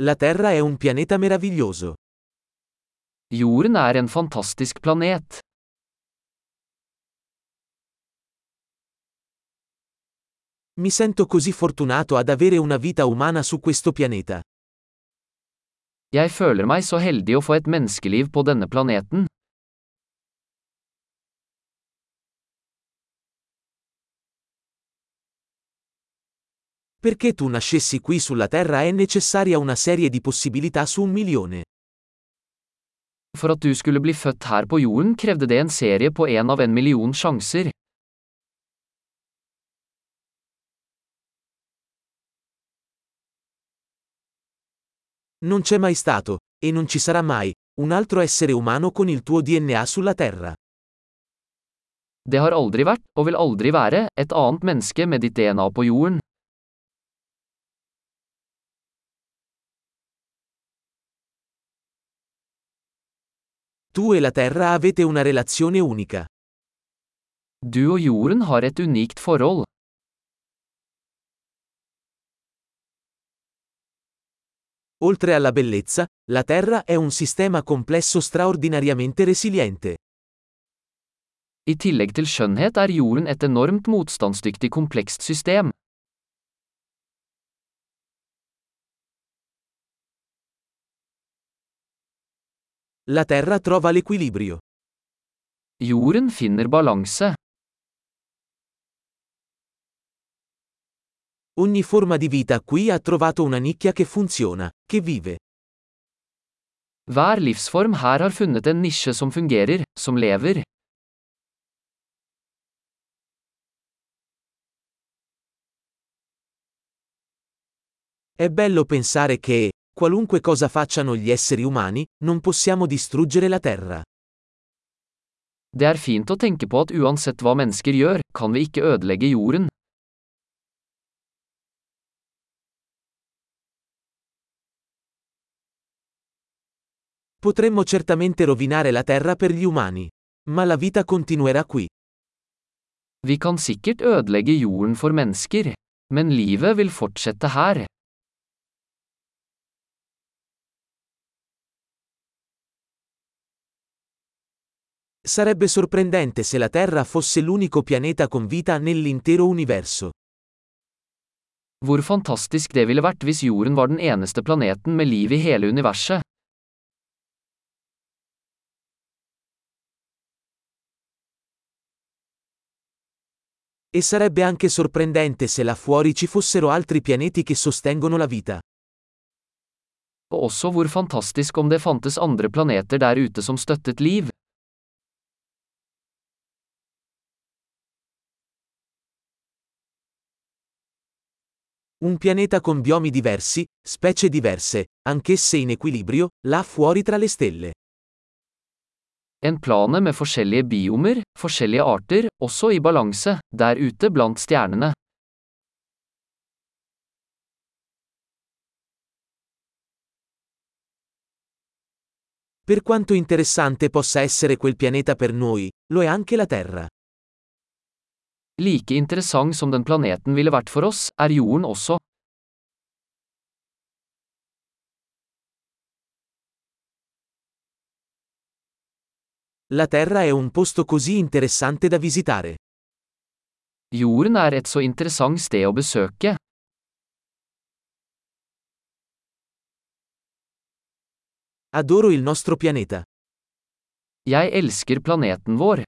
La Terra è un pianeta meraviglioso. Jorden er en fantastisk planet. Mi sento così fortunato ad avere una vita umana su questo pianeta. Jeg føler meg så heldig å få et menneskeliv på denne planeten. Perché tu nascessi qui sulla Terra è necessaria una serie di possibilità su un milione. For at du skulle bli født her på jorden krevde det en serie på en av en million sjanser. Non c'è mai stato, e non ci sarà mai, un altro essere umano con il tuo DNA sulla Terra. Det har aldri vært, og vil aldri være, et annet menneske med ditt DNA på jorden. Tu e la Terra avete una relazione unica. Du og jorden har et unikt forhold. Oltre alla bellezza, la Terra è un sistema complesso straordinariamente resiliente. I tillegg til skjønnhet er jorden et enormt motstandsdyktig komplekst system. La Terra trova l'equilibrio. Jorden finner balanse. Ogni forma di vita qui ha trovato una nicchia che funziona, che vive. Hver livsform her har funnet en nisje som fungerer, som lever. È bello pensare che, qualunque cosa facciano gli esseri umani, non possiamo distruggere la Terra. Det er fint å tenke på at uansett hva mennesker gjør, kan vi ikke ødelegge jorden. Potremmo certamente rovinare la Terra per gli umani. Ma la vita continuerà qui. Vi kan sikkert ødelegge jorden for mennesker. Men livet vil fortsette her. Sarebbe sorprendente se la Terra fosse l'unico pianeta con vita nell'intero universo. Hvor fantastisk det ville vært hvis jorden var den eneste planeten med liv i hele universet. E sarebbe anche sorprendente se là fuori ci fossero altri pianeti che sostengono la vita. Og også hvor fantastisk om det fantes andre planeter der ute som støttet liv. Un pianeta con biomi diversi, specie diverse, anch'esse in equilibrio, là fuori tra le stelle. En plane med forskjellige biomer, forskjellige arter, også i balanse, der ute blant stjernene. Per quanto interessante possa essere quel pianeta per noi, lo è anche la Terra. Like interessant som den planeten ville vært for oss, er jorden også. La Terra è un posto così interessante da visitare. Jorden er et så interessant sted å besøke. Adoro il nostro pianeta. Jeg elsker planeten vår.